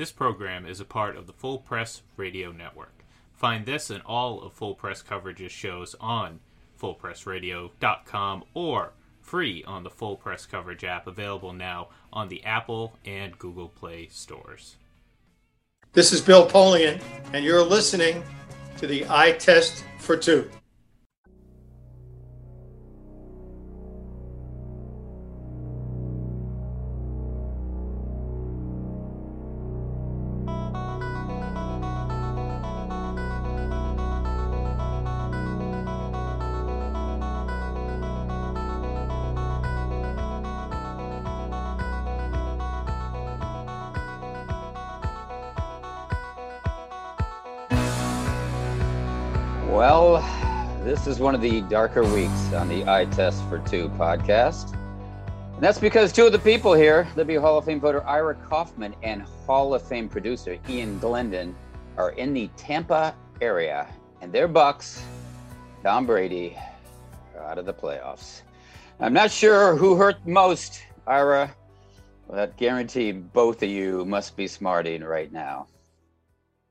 This program is a part of the Full Press Radio Network. Find this and all of Full Press Coverage's shows on fullpressradio.com or free on the Full Press Coverage app available now on the Apple and Google Play stores. This is Bill Polian, and you're listening to the Eye Test for Two. One of the darker weeks on the Eye Test for Two podcast. And that's because two of the people here, Libby Hall of Fame voter Ira Kaufman and Hall of Fame producer Ian Glendon, are in the Tampa area, and their Bucks, Tom Brady, are out of the playoffs. I'm not sure who hurt most, Ira, but guarantee both of you must be smarting right now.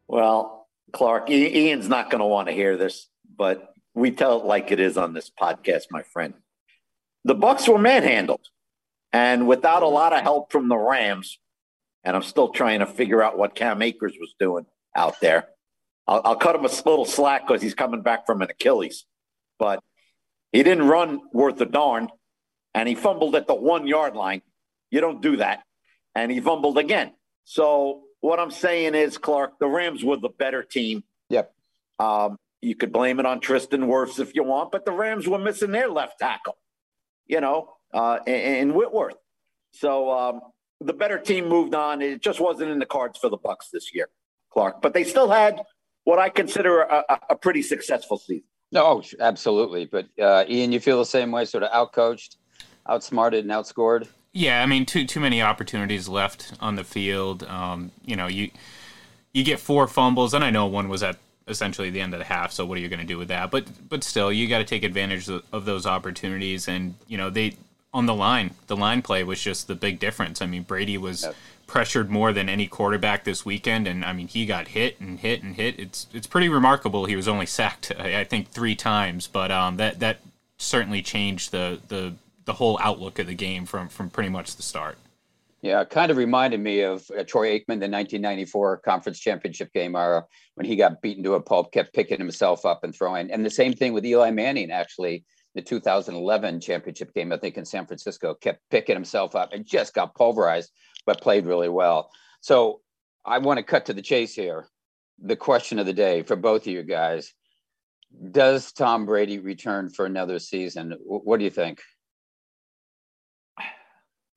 Well, Clark, Ian's not going to want to hear this, but we tell it like it is on this podcast, my friend. The Bucks were manhandled, and without a lot of help from the Rams, and I'm still trying to figure out what Cam Akers was doing out there. I'll, I'll cut him a little slack because he's coming back from an Achilles, but he didn't run worth a darn, and he fumbled at the one yard line. You don't do that, and he fumbled again. So what I'm saying is, Clark, the Rams were the better team. Yep. Um, you could blame it on Tristan Wirfs if you want, but the Rams were missing their left tackle, you know, uh, and, Whitworth. So um, the better team moved on. It just wasn't in the cards for the Bucks this year, Clark. But they still had what I consider a, a pretty successful season. No, oh, absolutely. But uh, Ian, you feel the same way, sort of outcoached, outsmarted, and outscored. Yeah, I mean, too too many opportunities left on the field. Um, you know, you you get four fumbles, and I know one was at essentially the end of the half. So what are you going to do with that? But but still, you got to take advantage of, of those opportunities. And you know, they on the line, the line play was just the big difference. I mean, Brady was. Yep. Pressured more than any quarterback this weekend, and I mean he got hit and hit and hit. It's it's pretty remarkable. He was only sacked, I, I think, three times, but um, that that certainly changed the the the whole outlook of the game from from pretty much the start. Yeah, it kind of reminded me of uh, Troy Aikman, the 1994 conference championship game, uh, when he got beaten to a pulp, kept picking himself up and throwing. And the same thing with Eli Manning, actually, the 2011 championship game, I think in San Francisco, kept picking himself up and just got pulverized, but played really well. So I want to cut to the chase here. The question of the day for both of you guys Does Tom Brady return for another season? What do you think?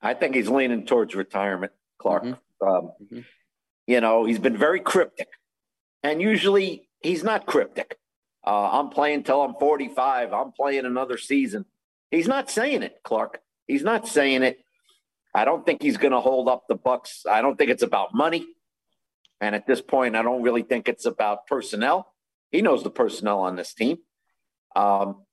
I think he's leaning towards retirement, Clark. Mm-hmm. Um, mm-hmm. You know, he's been very cryptic, and usually he's not cryptic. Uh, I'm playing till I'm 45. I'm playing another season. He's not saying it, Clark. He's not saying it. I don't think he's going to hold up the Bucks. I don't think it's about money, and at this point, I don't really think it's about personnel. He knows the personnel on this team. Um,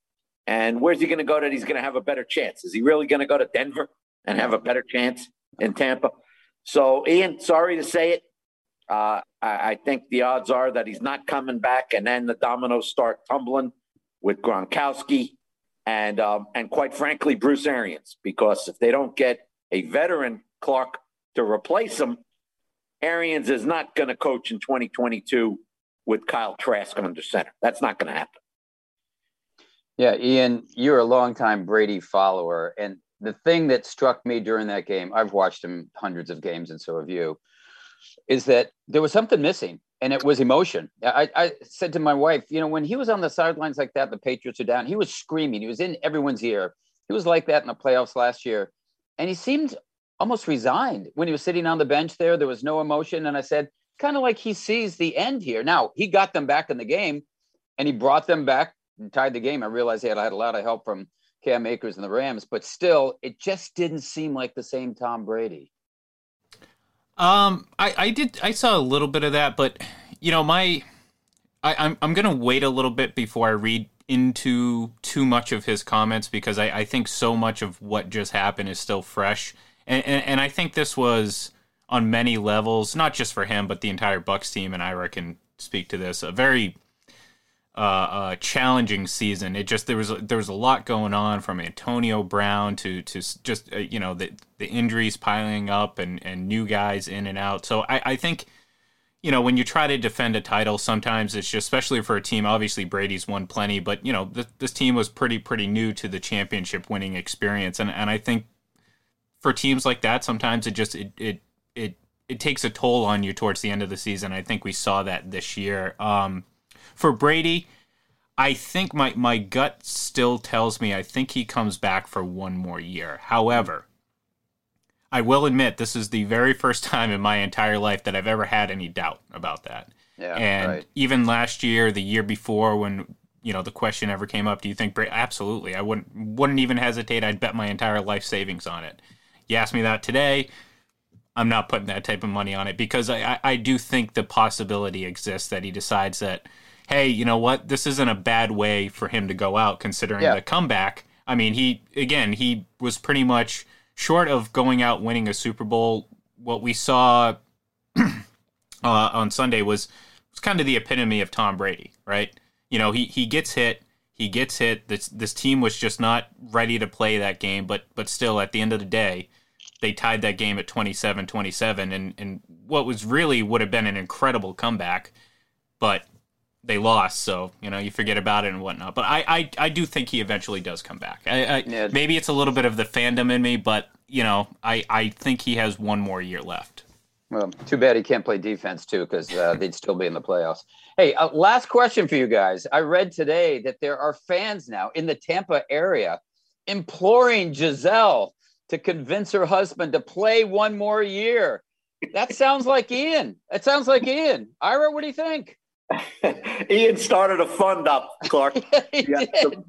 and where's he going to go that he's going to have a better chance? Is he really going to go to Denver? And have a better chance in Tampa. So, Ian, sorry to say it. Uh, I, I, think the odds are that he's not coming back, and then the dominoes start tumbling with Gronkowski and um, and quite frankly Bruce Arians, because if they don't get a veteran Clark to replace him, Arians is not going to coach in 2022 with Kyle Trask under center. That's not going to happen. Yeah, Ian, you're a longtime Brady follower, and the thing that struck me during that game, I've watched him hundreds of games, and so have you, is that there was something missing, and it was emotion. I, I said to my wife, you know, when he was on the sidelines like that, the Patriots are down, he was screaming, he was in everyone's ear. He was like that in the playoffs last year, and he seemed almost resigned when he was sitting on the bench there. There was no emotion, and I said, kind of like he sees the end here. Now he got them back in the game, and he brought them back and tied the game. I realized he had, had a lot of help from Cam Akers and the Rams, but still, it just didn't seem like the same Tom Brady. Um, I, I did I saw a little bit of that, but you know my I, I'm I'm gonna wait a little bit before I read into too much of his comments because I, I think so much of what just happened is still fresh, and, and and I think this was on many levels, not just for him, but the entire Bucks team. And Ira can speak to this. A very uh, uh, challenging season. It just there was there was a lot going on from Antonio Brown to to just uh, you know the the injuries piling up and and new guys in and out. So I, I think you know when you try to defend a title, sometimes it's just especially for a team. Obviously Brady's won plenty, but you know th- this team was pretty pretty new to the championship winning experience, and and I think for teams like that, sometimes it just it it it it takes a toll on you towards the end of the season. I think we saw that this year. Um, for Brady, I think my my gut still tells me I think he comes back for one more year. However, I will admit this is the very first time in my entire life that I've ever had any doubt about that. Yeah, and right. even last year, the year before, when you know the question ever came up, do you think Brady? Absolutely, I wouldn't wouldn't even hesitate. I'd bet my entire life savings on it. You ask me that today, I'm not putting that type of money on it because I, I, I do think the possibility exists that he decides that, hey, you know what, this isn't a bad way for him to go out considering Yeah. the comeback. I mean, he again, he was pretty much short of going out winning a Super Bowl. What we saw uh, on Sunday was was kind of the epitome of Tom Brady, right? You know, he he gets hit, he gets hit. This this team was just not ready to play that game, but but still, at the end of the day, they tied that game at 27-27 and and what was really would have been an incredible comeback, but they lost. So you know you forget about it and whatnot. But I I, I do think he eventually does come back. I, I Yeah. maybe it's a little bit of the fandom in me, but you know I I think he has one more year left. Well, too bad he can't play defense too, because uh, they'd still be in the playoffs. Hey, uh, last question for you guys. I read today that there are fans now in the Tampa area imploring Gisele to convince her husband to play one more year. That sounds like Ian. That sounds like Ian. Ira, what do you think? Ian started a fund up, Clark. Yeah, the,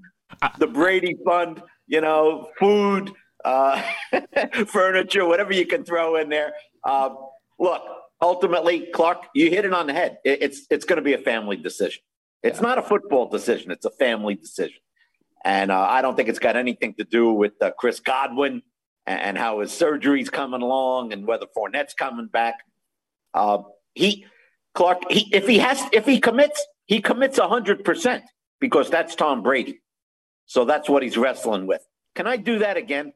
the Brady Fund, you know, food, uh, furniture, whatever you can throw in there. Uh, look, ultimately, Clark, you hit it on the head. It, it's it's going to be a family decision. It's Yeah. not a football decision. It's a family decision, and uh, I don't think it's got anything to do with uh, Chris Godwin and, and how his surgery's coming along and whether Fournette's coming back. Uh, he, Clark, he, if he has, if he commits, he commits hundred percent because that's Tom Brady. So that's what he's wrestling with. Can I do that again?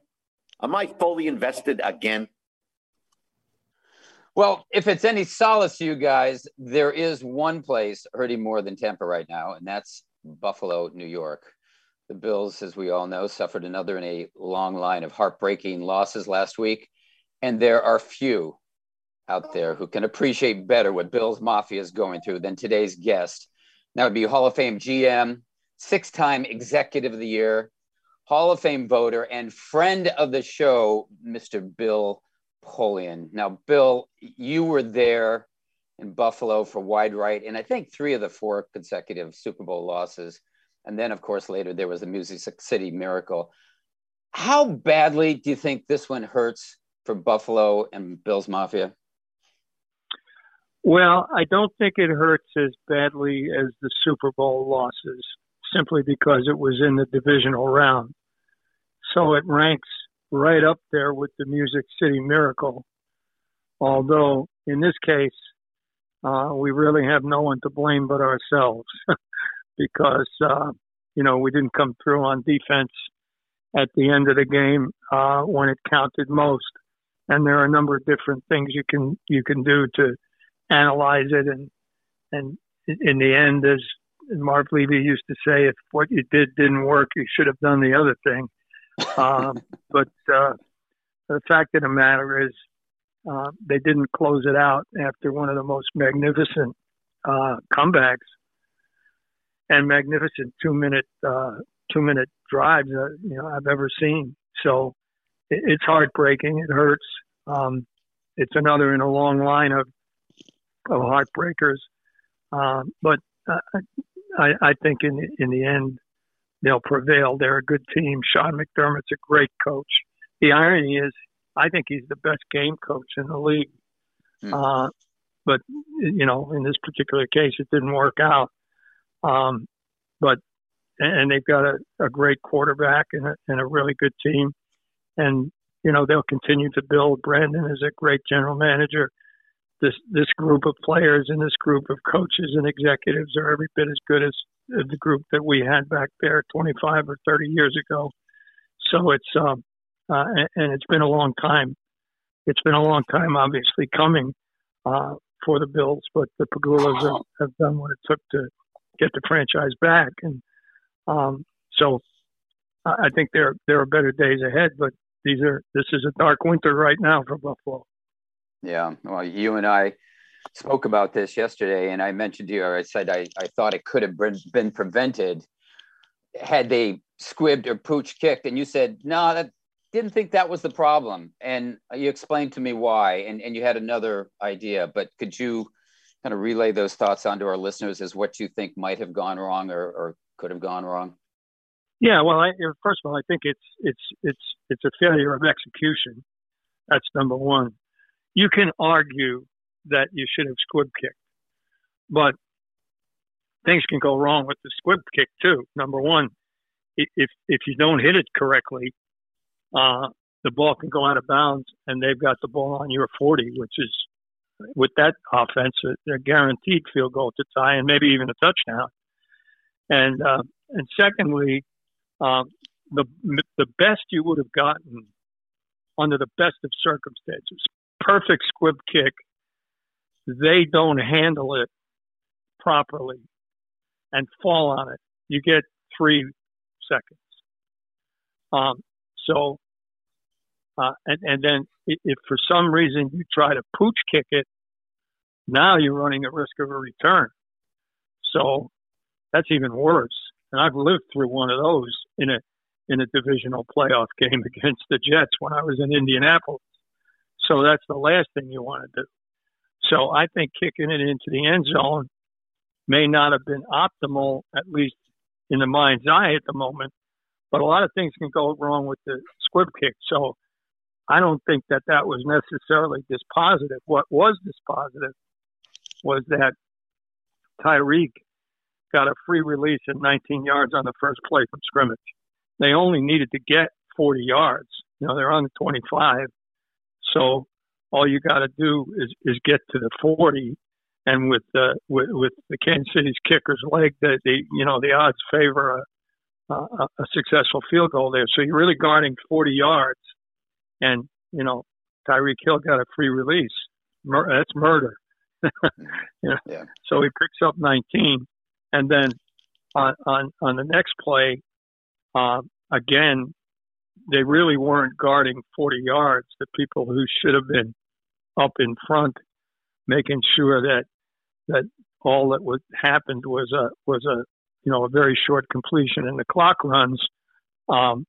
Am I fully invested again? Well, if it's any solace to you guys, there is one place hurting more than Tampa right now, and that's Buffalo, New York. The Bills, as we all know, suffered another in a long line of heartbreaking losses last week. And there are few out there who can appreciate better what Bills Mafia is going through than today's guest. That would be Hall of Fame GM, six time Executive of the Year, Hall of Fame voter, and friend of the show, Mr. Bill Polian. Now, Bill, you were there in Buffalo for wide right, and I think three of the four consecutive Super Bowl losses. And then, of course, later there was the Music City Miracle. How badly do you think this one hurts for Buffalo and Bills Mafia? Well, I don't think it hurts as badly as the Super Bowl losses, simply because it was in the divisional round. So it ranks right up there with the Music City Miracle. Although in this case, uh, we really have no one to blame but ourselves because, uh, you know, we didn't come through on defense at the end of the game uh, when it counted most. And there are a number of different things you can you can do to analyze it and and in the end as Marv Levy used to say if what you did didn't work you should have done the other thing. Um, but uh, the fact of the matter is uh, they didn't close it out after one of the most magnificent uh, comebacks and magnificent two minute uh, two minute drives uh, you know I've ever seen. So it, it's heartbreaking. It hurts. Um, it's another in a long line of of heartbreakers. Um, but uh, I, I think in in the end they'll prevail. They're a good team. Sean McDermott's a great coach. The irony is, I think he's the best game coach in the league. Hmm. Uh, but you know, in this particular case, it didn't work out. Um, but and they've got a, a great quarterback and a, and a really good team. And you know they'll continue to build. Brandon is a great general manager. This this group of players and this group of coaches and executives are every bit as good as the group that we had back there 25 or 30 years ago. So it's um, uh, and, it's been a long time. It's been a long time, obviously, coming uh, for the Bills, but the Pegulas have, have done what it took to get the franchise back, and um, so I think there there are better days ahead. But these are this is a dark winter right now for Buffalo. Yeah, well, you and I spoke about this yesterday, and I mentioned to you, I said I, I thought it could have been, prevented had they squibbed or pooch kicked, and you said no, that didn't think that was the problem, and you explained to me why, and and you had another idea, but could you kind of relay those thoughts onto our listeners as what you think might have gone wrong or, or could have gone wrong? Yeah, well, I, first of all, I think it's it's it's it's a failure of execution. That's number one. You can argue that you should have squib kicked, but things can go wrong with the squib kick too. Number one, if if you don't hit it correctly, uh, the ball can go out of bounds, and they've got the ball on your 40, which is with that offense a guaranteed field goal to tie, and maybe even a touchdown. And uh, and secondly, um, the the best you would have gotten under the best of circumstances, perfect squib kick. They don't handle it properly and fall on it. You get three seconds. Um, so, uh, and, and then if for some reason you try to pooch kick it, now you're running a risk of a return. So that's even worse. And I've lived through one of those in a in a divisional playoff game against the Jets when I was in Indianapolis. So that's the last thing you want to do. So I think kicking it into the end zone may not have been optimal, at least in the mind's eye at the moment. But a lot of things can go wrong with the squib kick. So I don't think that that was necessarily dispositive. What was dispositive was that Tyreek got a free release at 19 yards on the first play from scrimmage. They only needed to get 40 yards. You know, they're on the 25. So all you got to do is, is get to the 40. And with the with, with the Kansas City's kicker's leg, that the you know the odds favor a, a, a successful field goal there. So you're really guarding 40 yards, and you know Tyreek Hill got a free release. Mur- that's murder. you know? yeah. So he picks up 19. And then on on, on the next play, uh, again, they really weren't guarding 40 yards. The people who should have been up in front, making sure that that all that was happened was a was a you know a very short completion and the clock runs, um,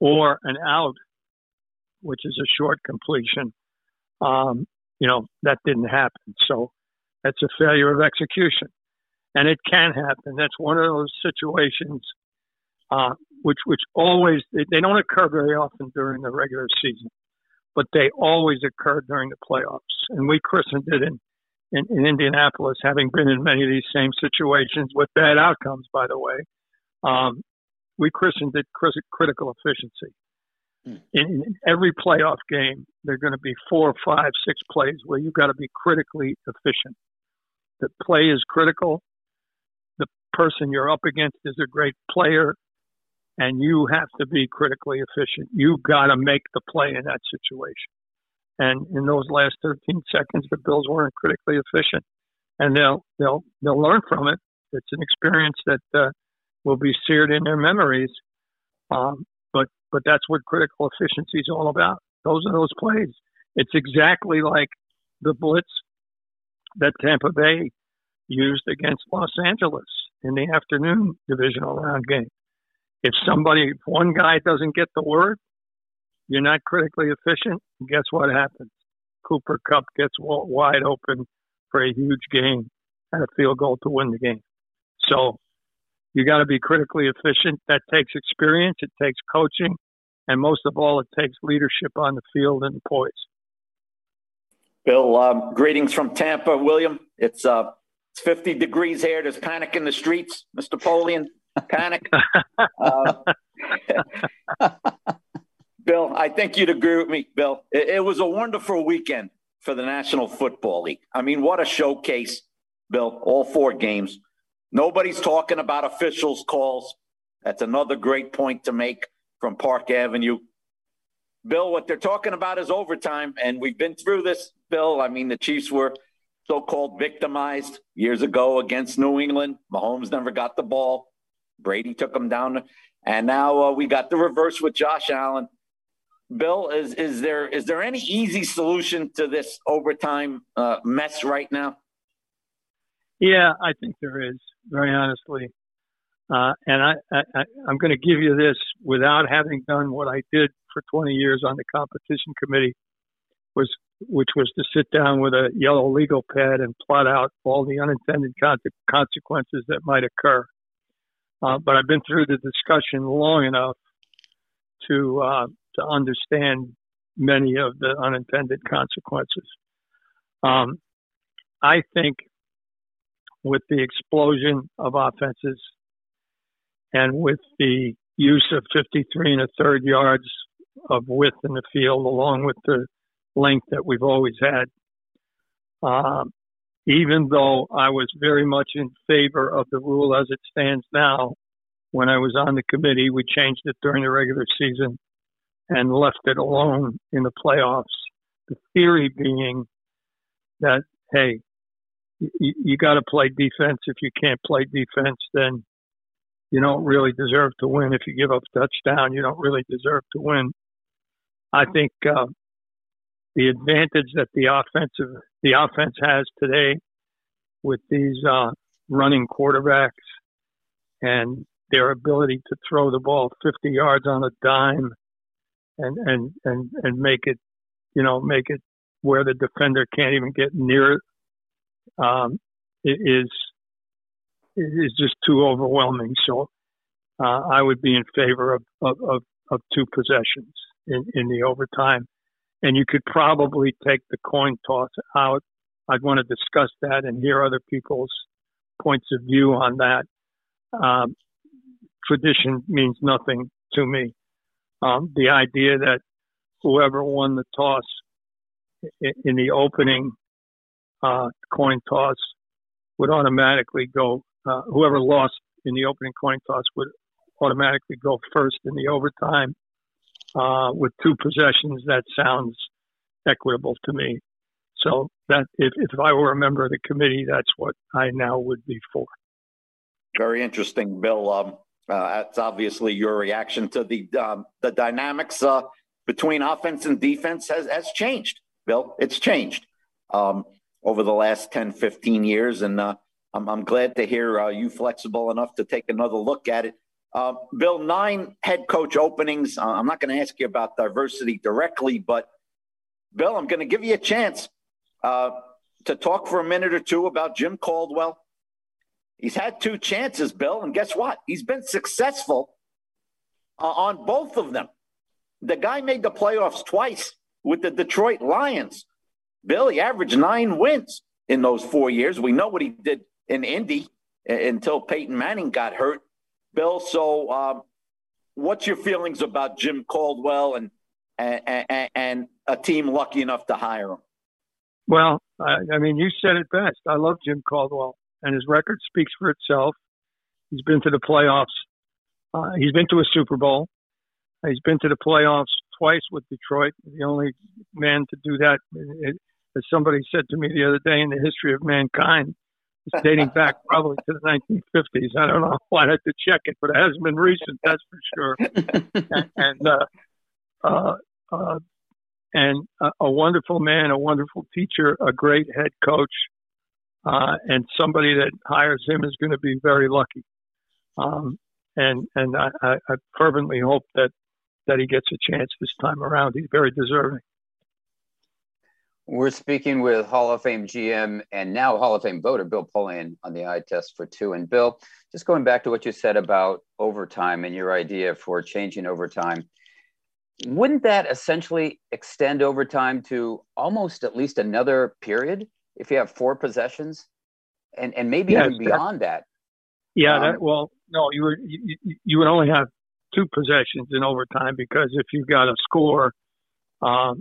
or an out, which is a short completion. Um, you know that didn't happen. So that's a failure of execution and it can happen. That's one of those situations uh, which which always they, they don't occur very often during the regular season, but they always occur during the playoffs. And we christened it in, in, in Indianapolis, having been in many of these same situations with bad outcomes, by the way. Um, we christened it critical efficiency. Hmm. In, in every playoff game, there are going to be four, five, six plays where you've got to be critically efficient. The play is critical The person you're up against is a great player, and you have to be critically efficient. You've got to make the play in that situation. And in those last 13 seconds, the Bills weren't critically efficient, and they'll they'll they'll learn from it. It's an experience that uh, will be seared in their memories. Um, but but that's what critical efficiency is all about. Those are those plays. It's exactly like the blitz that Tampa Bay used against Los Angeles in the afternoon divisional round game. If somebody, if one guy doesn't get the word, you're not critically efficient. Guess what happens? Cooper Kupp gets wide open for a huge game and a field goal to win the game. So you got to be critically efficient. That takes experience. It takes coaching. And most of all, it takes leadership on the field and poise. Bill, um, greetings from Tampa, William. It's uh, it's 50 degrees here. There's panic in the streets, Mr. Polian. Panic. uh, Bill, I think you'd agree with me, Bill. It, it, was a wonderful weekend for the National Football League. I mean, what a showcase, Bill, all four games. Nobody's talking about officials' calls. That's another great point to make from Park Avenue. Bill, what they're talking about is overtime, and we've been through this, Bill. I mean, the Chiefs were so called victimized years ago against New England. Mahomes never got the ball. Brady took them down. And now uh, we got the reverse with Josh Allen. Bill, is is there is there any easy solution to this overtime uh, mess right now? Yeah, I think there is. Very honestly, uh, and I, I I'm going to give you this without having done what I did for 20 years on the competition committee, was which was to sit down with a yellow legal pad and plot out all the unintended consequences that might occur. Uh, but I've been through the discussion long enough to uh, to understand many of the unintended consequences. Um, I think with the explosion of offenses and with the use of 53 and a third yards of width in the field, along with the length that we've always had, um, even though I was very much in favor of the rule as it stands now, when I was on the committee, we changed it during the regular season and left it alone in the playoffs. The theory being that, hey, you, you got to play defense. If you can't play defense, then you don't really deserve to win. If you give up a touchdown, you don't really deserve to win. I think uh, the advantage that the offensive the offense has today with these uh, running quarterbacks and their ability to throw the ball 50 yards on a dime and and and and make it you know make it where the defender can't even get near it um, it is is just too overwhelming. So uh, I would be in favor of, of, of, of two possessions in, in the overtime and you could probably take the coin toss out. I'd want to discuss that and hear other people's points of view on that. Um, tradition means nothing to me. Um, the idea that whoever won the toss in, the opening uh, coin toss would automatically go, uh, whoever lost in the opening coin toss would automatically go first in the overtime uh, with two possessions, that sounds equitable to me. So that if, if I were a member of the committee, that's what I now would be for. Very interesting, Bill. Um, uh, that's obviously your reaction to the um, the dynamics uh, between offense and defense has, has changed, Bill. It's changed um, over the last 10, 15 years. And uh, I'm, I'm glad to hear uh, you flexible enough to take another look at it. Uh, Bill, nine head coach openings. Uh, I'm not going to ask you about diversity directly, but Bill, I'm going to give you a chance uh, to talk for a minute or two about Jim Caldwell. He's had two chances, Bill, and guess what? He's been successful uh, on both of them. The guy made the playoffs twice with the Detroit Lions. Bill, he averaged nine wins in those four years. We know what he did in Indy until Peyton Manning got hurt. Bill. So, um, what's your feelings about Jim Caldwell and, and, and a team lucky enough to hire him? Well, I, I mean, you said it best. I love Jim Caldwell, and his record speaks for itself. He's been to the playoffs. Uh, he's been to a Super Bowl. He's been to the playoffs twice with Detroit. The only man to do that, it, as somebody said to me the other day, in the history of mankind. Dating back probably to the 1950s. I don't know. I had to check it, but it hasn't been recent, that's for sure. and and, uh, uh, uh, and a, a, wonderful man, a wonderful teacher, a great head coach, uh, and somebody that hires him is going to be very lucky. Um, and and I, I fervently hope that that he gets a chance this time around. He's very deserving. We're speaking with Hall of Fame GM and now Hall of Fame voter Bill Polian on the eye test for two. And Bill, just going back to what you said about overtime and your idea for changing overtime, wouldn't that essentially extend overtime to almost at least another period if you have four possessions, and and maybe yes, even beyond that? Yeah, um, that, well, no, you would you, you would only have two possessions in overtime because if you've got a score, um,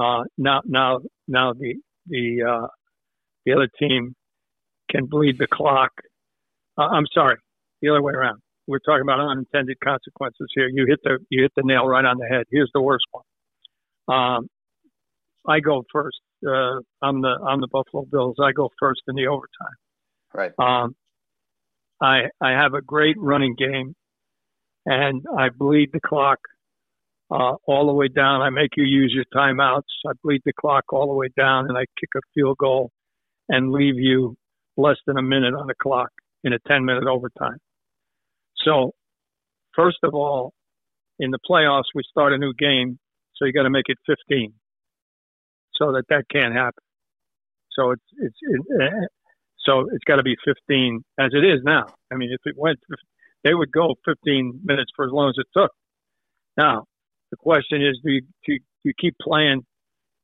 uh, now now now the the uh, the other team can bleed the clock. Uh, I'm sorry, the other way around. We're talking about unintended consequences here. You hit the you hit the nail right on the head. Here's the worst one. Um, I go first. Uh, I'm the I'm the Buffalo Bills. I go first in the overtime. Right. Um, I I have a great running game, and I bleed the clock uh, all the way down. I make you use your timeouts. I bleed the clock all the way down, and I kick a field goal and leave you less than a minute on the clock in a 10 minute overtime. So, first of all, in the playoffs, we start a new game, so you got to make it 15, so that that can't happen. So it's it's it, uh, so it's got to be 15 as it is now. I mean, if it went, they would go 15 minutes for as long as it took. Now, the question is, do you, do you keep playing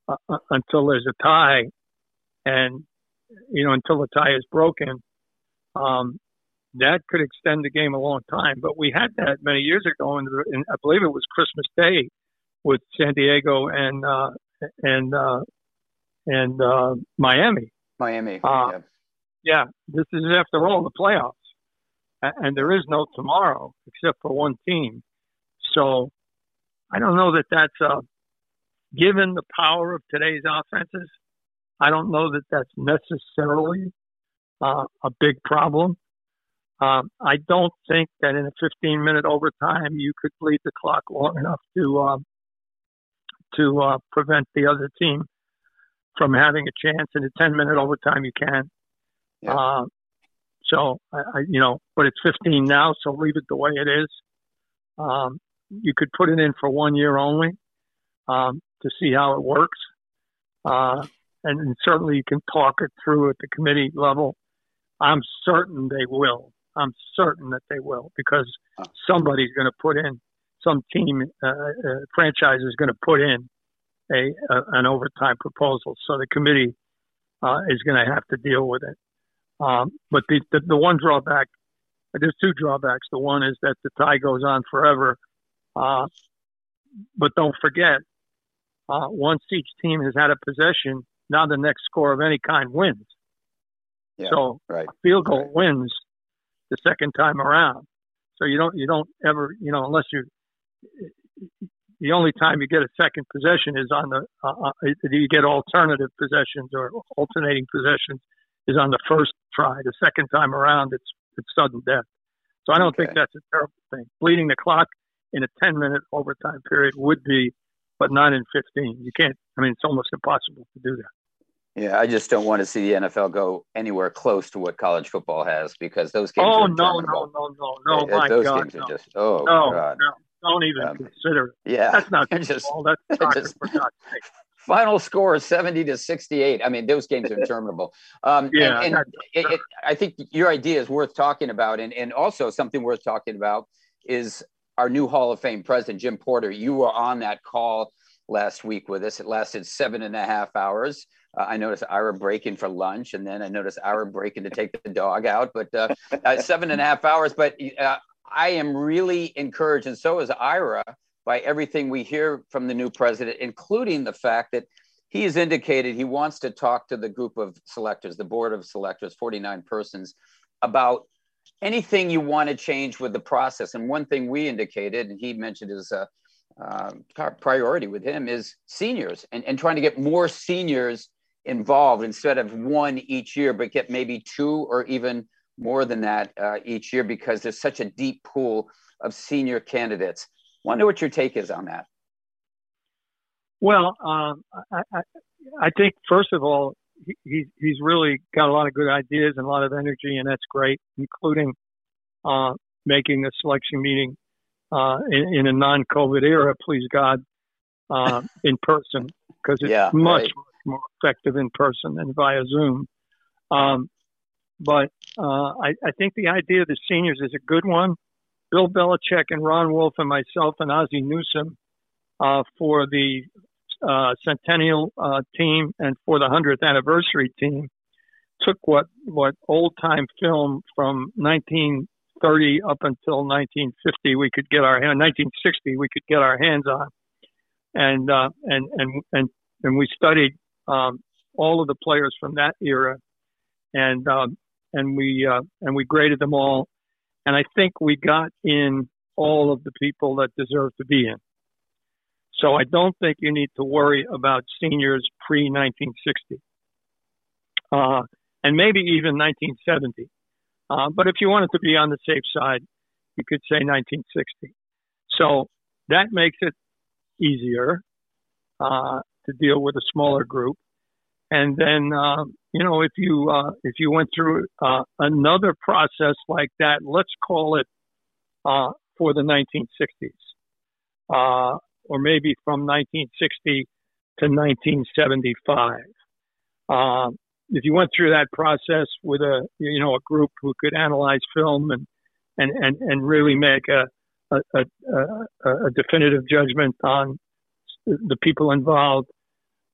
uh, uh, until there's a tie, and you know until the tie is broken? Um, that could extend the game a long time. But we had that many years ago, and, and I believe it was Christmas Day with San Diego and uh, and uh, and uh, Miami. Miami. Uh, yeah. yeah, this is after all the playoffs, and there is no tomorrow except for one team. So I don't know that that's uh, given the power of today's offenses. I don't know that that's necessarily uh, a big problem. Um, I don't think that in a 15 minute overtime you could bleed the clock long enough to uh, to uh, prevent the other team from having a chance. In a 10 minute overtime, you can. Yeah. Uh, so I, I, you know, but it's 15 now, so leave it the way it is. Um, you could put it in for one year only um, to see how it works. Uh, and, and, certainly you can talk it through at the committee level. I'm certain they will. I'm certain that they will because somebody's going to put in some team uh, uh, franchise is going to put in a, a, an overtime proposal. So the committee uh, is going to have to deal with it. Um, but the, the, the one drawback, there's two drawbacks. The one is that the tie goes on forever, uh, but don't forget, uh, once each team has had a possession, now the next score of any kind wins. Yeah, so right. field goal right. wins the second time around. So you don't you don't ever you know unless you the only time you get a second possession is on the uh, uh you get alternative possessions or alternating possessions is on the first try. The second time around, it's it's sudden death. So I don't okay. think that's a terrible thing. Bleeding the clock in a 10 minute overtime period would be, but not in 15. You can't, I mean, it's almost impossible to do that. Yeah, I just don't want to see the NFL go anywhere close to what college football has because those games. Oh no, no, no, no, no! Yeah, my those God, games no. are just oh no, god. no, don't even Um, consider. it. Yeah, That's not just football. That's soccer, just- for God's sake. final score is 70 to 68 i mean those games are interminable um, Yeah, and, and it, it, i think your idea is worth talking about and, and also something worth talking about is our new hall of fame president jim porter you were on that call last week with us. It lasted seven and a half hours. Uh, i noticed ira breaking for lunch and then i noticed ira breaking to take the dog out. But uh, uh, seven and a half hours but uh, i am really encouraged and so is ira by everything we hear from the new president, including the fact that he has indicated he wants to talk to the group of selectors, the board of selectors, 49 persons, about anything you want to change with the process. And one thing we indicated, and he mentioned his uh, uh, priority with him, is seniors and, and trying to get more seniors involved instead of one each year, but get maybe two or even more than that uh, each year because there's such a deep pool of senior candidates. Wonder what your take is on that. Well, um, I, I, I think first of all, he, he, he's really got a lot of good ideas and a lot of energy, and that's great, including uh, making a selection meeting uh, in, in a non-COVID era, please God, uh, in person, because it's Yeah, much, right. much more effective in person than via Zoom. Um, but uh, I, I think the idea of the seniors is a good one. Bill Belichick and Ron Wolf and myself and Ozzie Newsome uh, for the uh, Centennial uh, team and for the 100th anniversary team took what what old time film from 1930 up until 1950 we could get our 1960 we could get our hands on, and uh, and and and and we studied um, all of the players from that era, and um, and we uh, and we graded them all, and I think we got in all of the people that deserve to be in. So I don't think you need to worry about seniors pre 1960, uh, and maybe even 1970. Uh, but if you wanted to be on the safe side, you could say 1960. So that makes it easier uh, to deal with a smaller group. And then, uh, you know, if you uh, if you went through uh, another process like that, let's call it uh, for the 1960s, uh, or maybe from 1960 to 1975. Uh, if you went through that process with a you know a group who could analyze film and and and, and really make a a, a a definitive judgment on the people involved,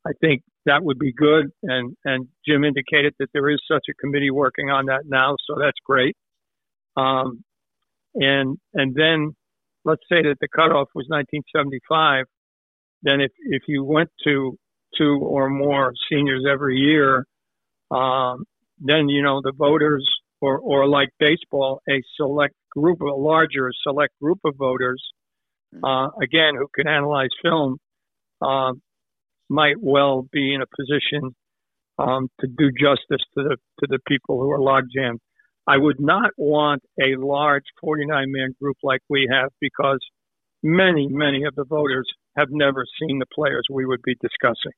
I think that would be good. And and Jim indicated that there is such a committee working on that now, so that's great. Um, and and then let's say that the cutoff was 1975. Then if if you went to two or more seniors every year, um, then you know the voters, or or like baseball, a select group, a larger select group of voters, hmm. uh, again who can analyze film, uh, might well be in a position um, to do justice to the to the people who are log jammed. I would not want a large 49 man group like we have because many, many of the voters have never seen the players we would be discussing.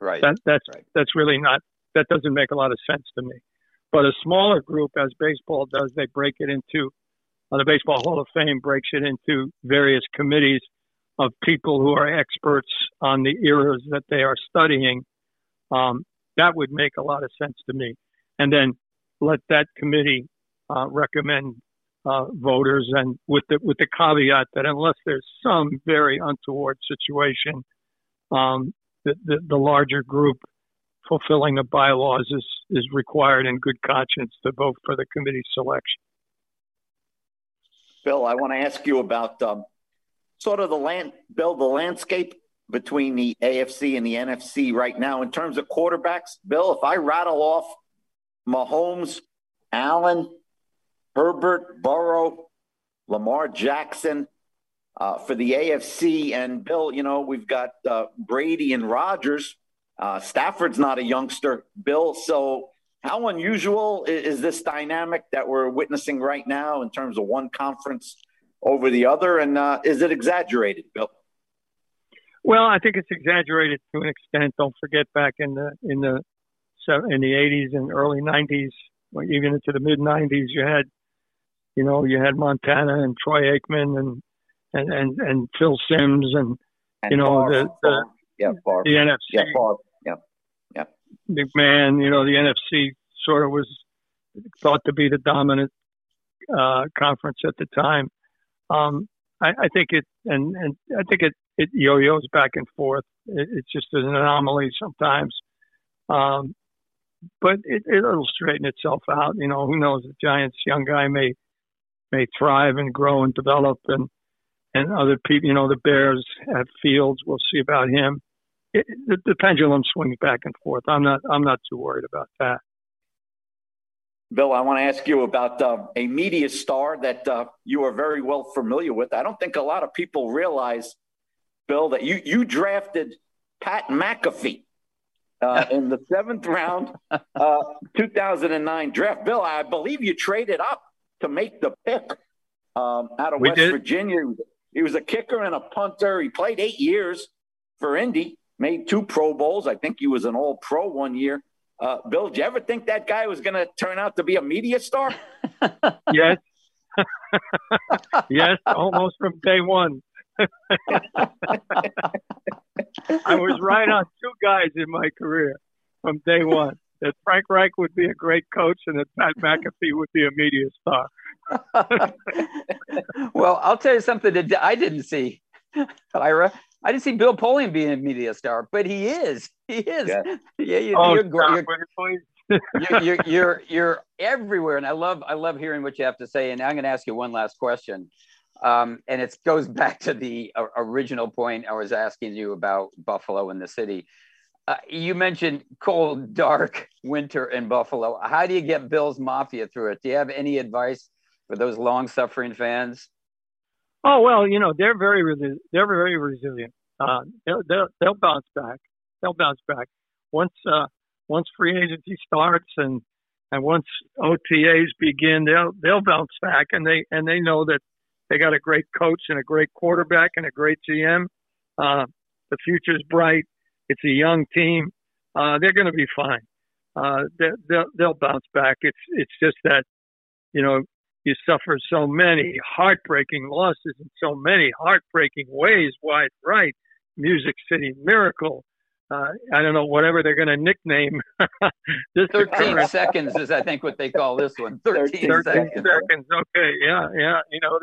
Right. That, that's right. that's really not that doesn't make a lot of sense to me. But a smaller group, as baseball does, they break it into uh, the Baseball Hall of Fame breaks it into various committees of people who are experts on the eras that they are studying. Um, that would make a lot of sense to me. And then let that committee uh, recommend uh, voters, and with the with the caveat that unless there's some very untoward situation, um, the, the, the larger group fulfilling the bylaws is, is required in good conscience to vote for the committee selection. Bill, I want to ask you about um, sort of the land, Bill, the landscape between the AFC and the NFC right now in terms of quarterbacks. Bill, if I rattle off Mahomes, Allen, Herbert, Burrow, Lamar Jackson uh, for the AFC, and Bill, you know, we've got uh, Brady and Rodgers uh, Stafford's not a youngster, Bill. So, how unusual is this dynamic that we're witnessing right now in terms of one conference over the other? And uh, is it exaggerated, Bill? Well, I think it's exaggerated to an extent. Don't forget back in the in the in the 80s and early 90s, even into the mid 90s, you had, you know, you had Montana and Troy Aikman and and and, and Phil Simms and, and you know the, the yeah, the NFC. Yeah, McMahon, you know, the NFC sort of was thought to be the dominant uh, conference at the time. Um, I, I, think it, and, and I think it, it yo-yos back and forth. It, it's just an anomaly sometimes. Um, but it, it'll straighten itself out. You know, who knows? The Giants' young guy may may thrive and grow and develop, and and other people. You know, the Bears have Fields. We'll see about him it, the, the pendulum swings back and forth. I'm not I'm not too worried about that. Bill, I want to ask you about uh, a media star that uh, you are very well familiar with. I don't think a lot of people realize, Bill, that you you drafted Pat McAfee uh, in the seventh round, uh, 2009 draft. Bill, I believe you traded up to make the pick um, out of we West did. Virginia. He was a kicker and a punter. He played eight years for Indy made two Pro Bowls. I think he was an All Pro one year. Uh, Bill, did you ever think that guy was going to turn out to be a media star? yes. yes, almost from day one. I was right on two guys in my career from day one. That Frank Reich would be a great coach and that Pat McAfee would be a media star. well, I'll tell you something that I didn't see, Ira. I didn't see Bill Polian being a media star, but he is. He is. Yeah, yeah you, oh, you're, you're, you're, you're, you're you're everywhere, and I love I love hearing what you have to say. And I'm going to ask you one last question, um, and it goes back to the uh, original point I was asking you about Buffalo and the city. Uh, you mentioned cold, dark winter in Buffalo. How do you get Bills Mafia through it? Do you have any advice for those long-suffering fans? Oh well, you know they're very they're very resilient. Uh, they'll, they'll, they'll bounce back. They'll bounce back once uh, once free agency starts and and once OTAs begin, they'll they'll bounce back and they and they know that they got a great coach and a great quarterback and a great GM. Uh, the future's bright. It's a young team. Uh, they're going to be fine. Uh, they, they'll they'll bounce back. It's it's just that you know you suffer so many heartbreaking losses in so many heartbreaking ways. Wide right, Music City Miracle, uh, I don't know, whatever they're going to nickname this. 13 seconds is, I think, what they call this one. 13, 13 seconds. seconds. Okay. Yeah. Yeah. You know,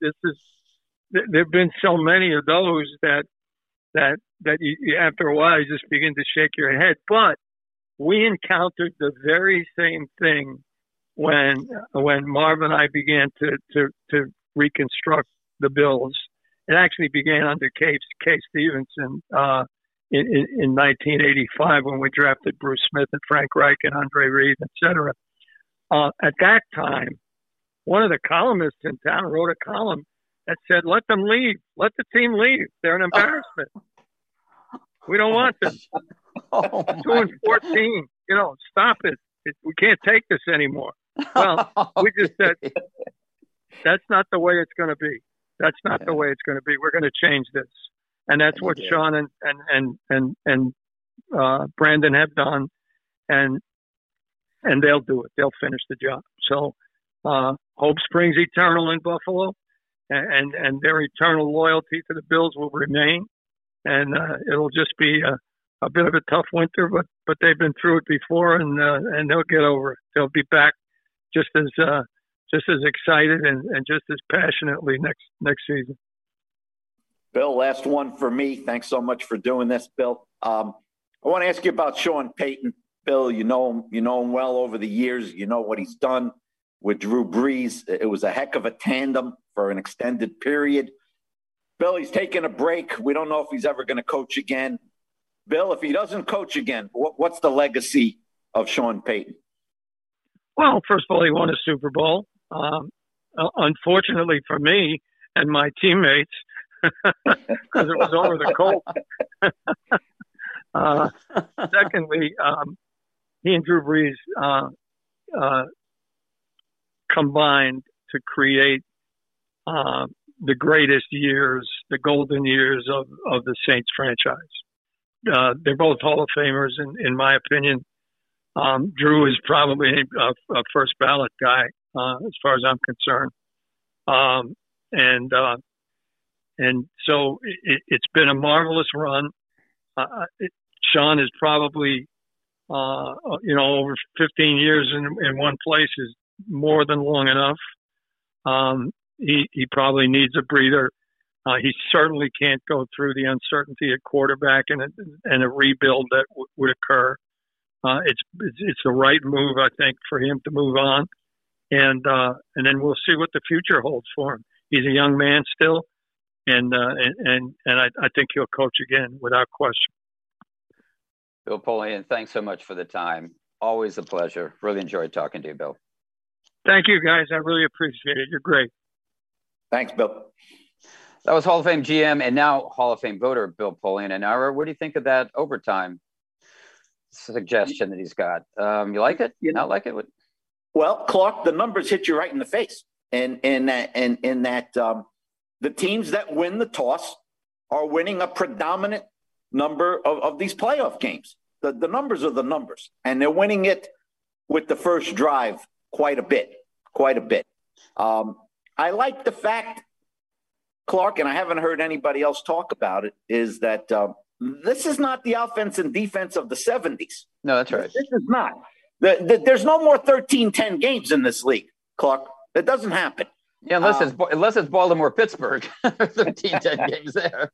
this is, there have been so many of those that, that, that you, after a while you just begin to shake your head. But we encountered the very same thing when, when Marv and I began to, to, to reconstruct the Bills. It actually began under Kay, Kay Stephenson, uh, in, in, 1985 when we drafted Bruce Smith and Frank Reich and Andre Reed, et cetera. Uh, at that time, one of the columnists in town wrote a column that said, "Let them leave. Let the team leave. They're an embarrassment. We don't want them. oh Two and fourteen. You know, stop it. it. We can't take this anymore." Well, we just said that's not the way it's going to be. That's not yeah. the way it's going to be. We're going to change this and that's what Sean and and and and, and uh, Brandon have done, and and they'll do it. They'll finish the job. So uh, hope springs eternal in Buffalo, and and their eternal loyalty to the Bills will remain, and uh, it'll just be a, a bit of a tough winter, but but they've been through it before, and uh, and they'll get over it. They'll be back just as uh, just as excited and, and just as passionately next next season. Bill, last one for me. Thanks so much for doing this, Bill. Um, I want to ask you about Sean Payton. Bill, you know him, you know him well over the years. You know what he's done with Drew Brees. It was a heck of a tandem for an extended period. Bill, he's taking a break. We don't know if he's ever going to coach again. Bill, if he doesn't coach again, what, what's the legacy of Sean Payton? Well, first of all, he won a Super Bowl. Um, uh, unfortunately for me and my teammates, because it was over the Colts. uh, secondly, um, he and Drew Brees uh, uh, combined to create uh, the greatest years, the golden years of, of the Saints franchise. Uh, they're both Hall of Famers, in, in my opinion. Um, Drew is probably a, a first ballot guy, uh, as far as I'm concerned. Um, and and so it, has been a marvelous run. Uh, it, Sean is probably, uh, you know, over 15 years in, in one place is more than long enough. Um, he, he probably needs a breather. Uh, he certainly can't go through the uncertainty at quarterback and a, and a rebuild that w- would occur. Uh, it's, it's it's the right move, I think, for him to move on, and uh, and then we'll see what the future holds for him. He's a young man still and uh, and and, and I, I think he'll coach again without question. Bill Polian, thanks so much for the time. Always a pleasure. Really enjoyed talking to you, Bill. Thank you, guys. I really appreciate it. You're great. Thanks, Bill. That was Hall of Fame GM and now Hall of Fame voter Bill Polian. And Ira, what do you think of that overtime suggestion that he's got? Um, you like it? You not like it? Well, Clark, the numbers hit you right in the face, and in that and in that um, the teams that win the toss are winning a predominant number of, of these playoff games. The, the numbers are the numbers, and they're winning it with the first drive quite a bit, quite a bit. Um, I like the fact, Clark, and I haven't heard anybody else talk about it, is that uh, this is not the offense and defense of the 70s. No, that's right. This is not. The, the, there's no more 13 10 games in this league, Clark. That doesn't happen. Yeah, unless um, it's unless it's Baltimore Pittsburgh, 13, 10 games there.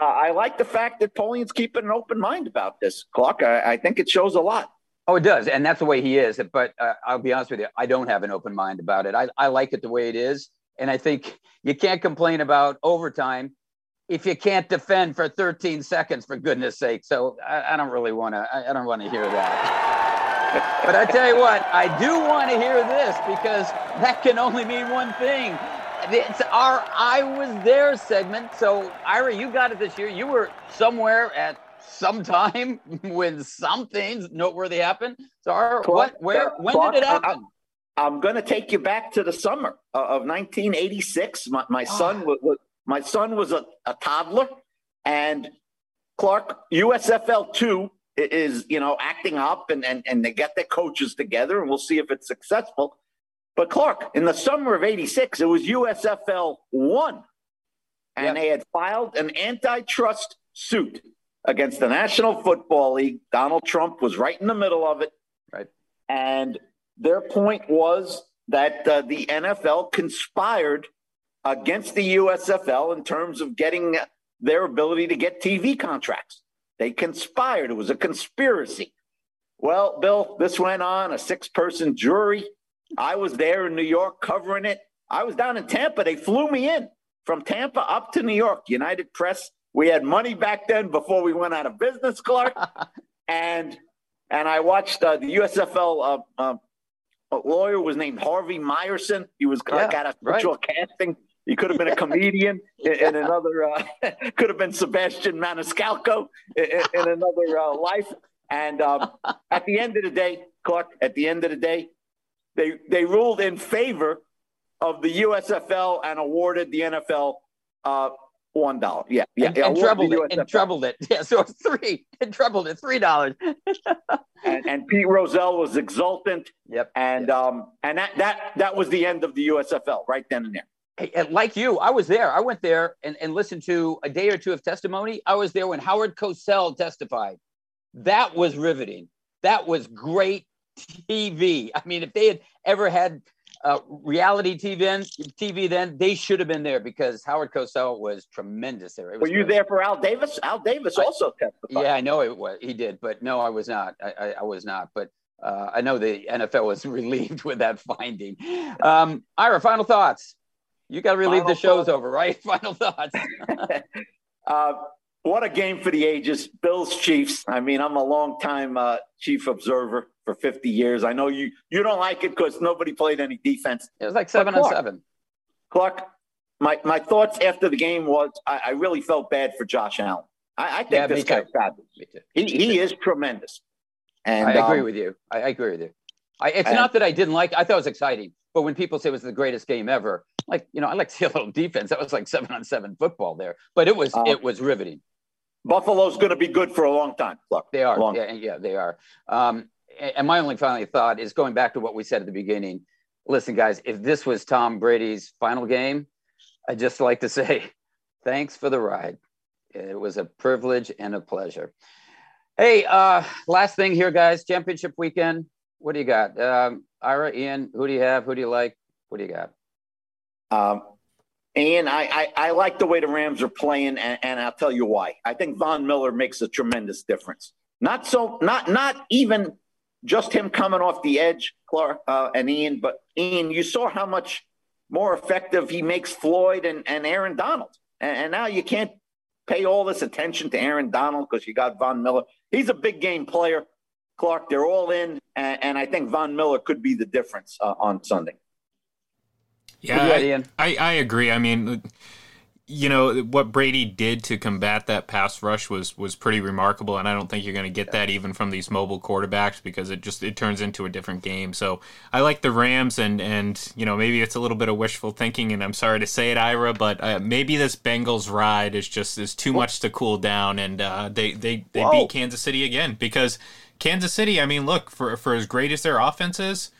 Uh, I like the fact that Polian's keeping an open mind about this, Clark. I, I think it shows a lot. Oh, it does, and that's the way he is. But uh, I'll be honest with you, I don't have an open mind about it. I, I like it the way it is, and I think you can't complain about overtime if you can't defend for 13 seconds, for goodness sake. So I, I don't really want to. I, I don't want to hear that. But I tell you what, I do want to hear this because that can only mean one thing. It's our "I was there" segment. So Ira, you got it this year. You were somewhere at some time when something noteworthy happened. So our, what, where, when did it happen? I, am going to take you back to the summer of 1986. My, my ah. son was, was my son was a, a toddler, and Clark, USFL 2 is, you know, acting up and, and, and they get their coaches together and we'll see if it's successful. But Clark, in the summer of 86, it was USFL 1. And yep. they had filed an antitrust suit against the National Football League. Donald Trump was right in the middle of it. Right. And their point was that uh, the NFL conspired against the USFL in terms of getting their ability to get TV contracts. They conspired. It was a conspiracy. Well, Bill, this went on a six person jury. I was there in New York covering it. I was down in Tampa. They flew me in from Tampa up to New York. United Press. We had money back then before we went out of business, Clark. and and I watched uh, the USFL uh, uh, lawyer was named Harvey Myerson. He was yeah, got a virtual right. casting he could have been a comedian in, another. Uh, could have been Sebastian Maniscalco in, in another uh, life. And um, at the end of the day, Clark. At the end of the day, they they ruled in favor of the USFL and awarded the NFL uh, one dollar. Yeah, yeah, and, and trebled it. And trebled it. Yeah, so it's three. And trebled it. Three dollars. and, and, Pete Rozelle was exultant. Yep. And yep. um and that that that was the end of the USFL right then and there like you, I was there. I went there and, and listened to a day or two of testimony. I was there when Howard Cosell testified. That was riveting. That was great TV. I mean, if they had ever had uh, reality TV then, TV then, they should have been there because Howard Cosell was tremendous there. Was Were you there for Al Davis? Al Davis also testified. Yeah, I know it was. He did, but no, I was not. I, I, I was not. But uh, I know the NFL was relieved with that finding. Um, Ira, final thoughts. You got to relieve Final the show's thoughts. over, right? Final thoughts. uh, what a game for the ages. Bills Chiefs. I mean, I'm a long time uh, Chief observer for 50 years. I know you you don't like it because nobody played any defense. It was like seven on seven. Clark, my, my thoughts after the game was I, I really felt bad for Josh Allen. I, I think yeah, this guy's fabulous. He, he is tremendous. And I agree um, with you. I, I, agree with you. I, it's and, not that I didn't like. I thought it was exciting, but when people say it was the greatest game ever, like you know, I like to see a little defense. That was like seven on seven football there, but it was uh, it was riveting. Buffalo's going to be good for a long time. Look, they are. Long. Yeah, yeah, they are. Um, and my only final thought is going back to what we said at the beginning. Listen, guys, if this was Tom Brady's final game, I'd just like to say thanks for the ride. It was a privilege and a pleasure. Hey, uh, last thing here, guys. Championship weekend. What do you got? Um, Ira, Ian, who do you have? Who do you like? What do you got? Um, and I, I, I, like the way the Rams are playing, and, and, I'll tell you why. I think Von Miller makes a tremendous difference. Not so, not not even just him coming off the edge, Clark uh, and Ian, but Ian, you saw how much more effective he makes Floyd and, and Aaron Donald, and, and now you can't pay all this attention to Aaron Donald because you got Von Miller. He's a big game player. Clark, they're all in, and, and I think Von Miller could be the difference uh, on Sunday. Yeah, I, I, I agree. I mean, you know what Brady did to combat that pass rush was was pretty remarkable, and I don't think you're going to get that even from these mobile quarterbacks because it just it turns into a different game. So I like the Rams, and and you know maybe it's a little bit of wishful thinking, and I'm sorry to say it, Ira, but uh, maybe this Bengals ride is just is too much to cool down, and uh, they they they Whoa. beat Kansas City again because Kansas City. I mean, look for for as great as their offense is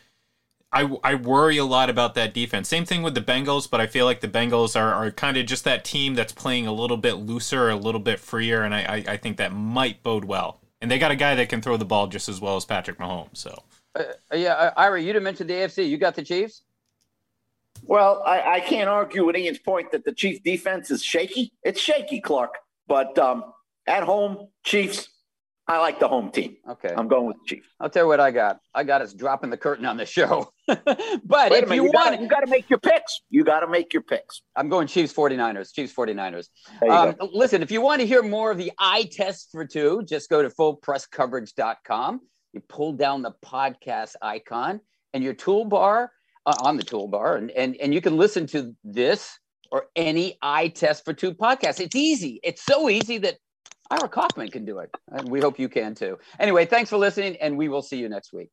I, I worry a lot about that defense. Same thing with the Bengals, but I feel like the Bengals are, are kind of just that team that's playing a little bit looser, a little bit freer, and I, I, I think that might bode well. And they got a guy that can throw the ball just as well as Patrick Mahomes. So, uh, uh yeah, uh, Ira, you didn't mention the AFC. You got the Chiefs. Well, I, I can't argue with Ian's point that the Chiefs defense is shaky. It's shaky, Clark, but um, at home, Chiefs I like the home team. Okay. I'm going with the Chiefs. I'll tell you what I got. I got us dropping the curtain on the show. but Wait if you, you, want, gotta, you got to make your picks. You got to make your picks. I'm going Chiefs 49ers. Chiefs 49ers. Um, listen, if you want to hear more of the eye test for two, just go to fullpresscoverage.com. You pull down the podcast icon and your toolbar uh, on the toolbar, and, and, and you can listen to this or any eye test for two podcast. It's easy. It's so easy that Ira Kaufman can do it. And we hope you can too. Anyway, thanks for listening, and we will see you next week.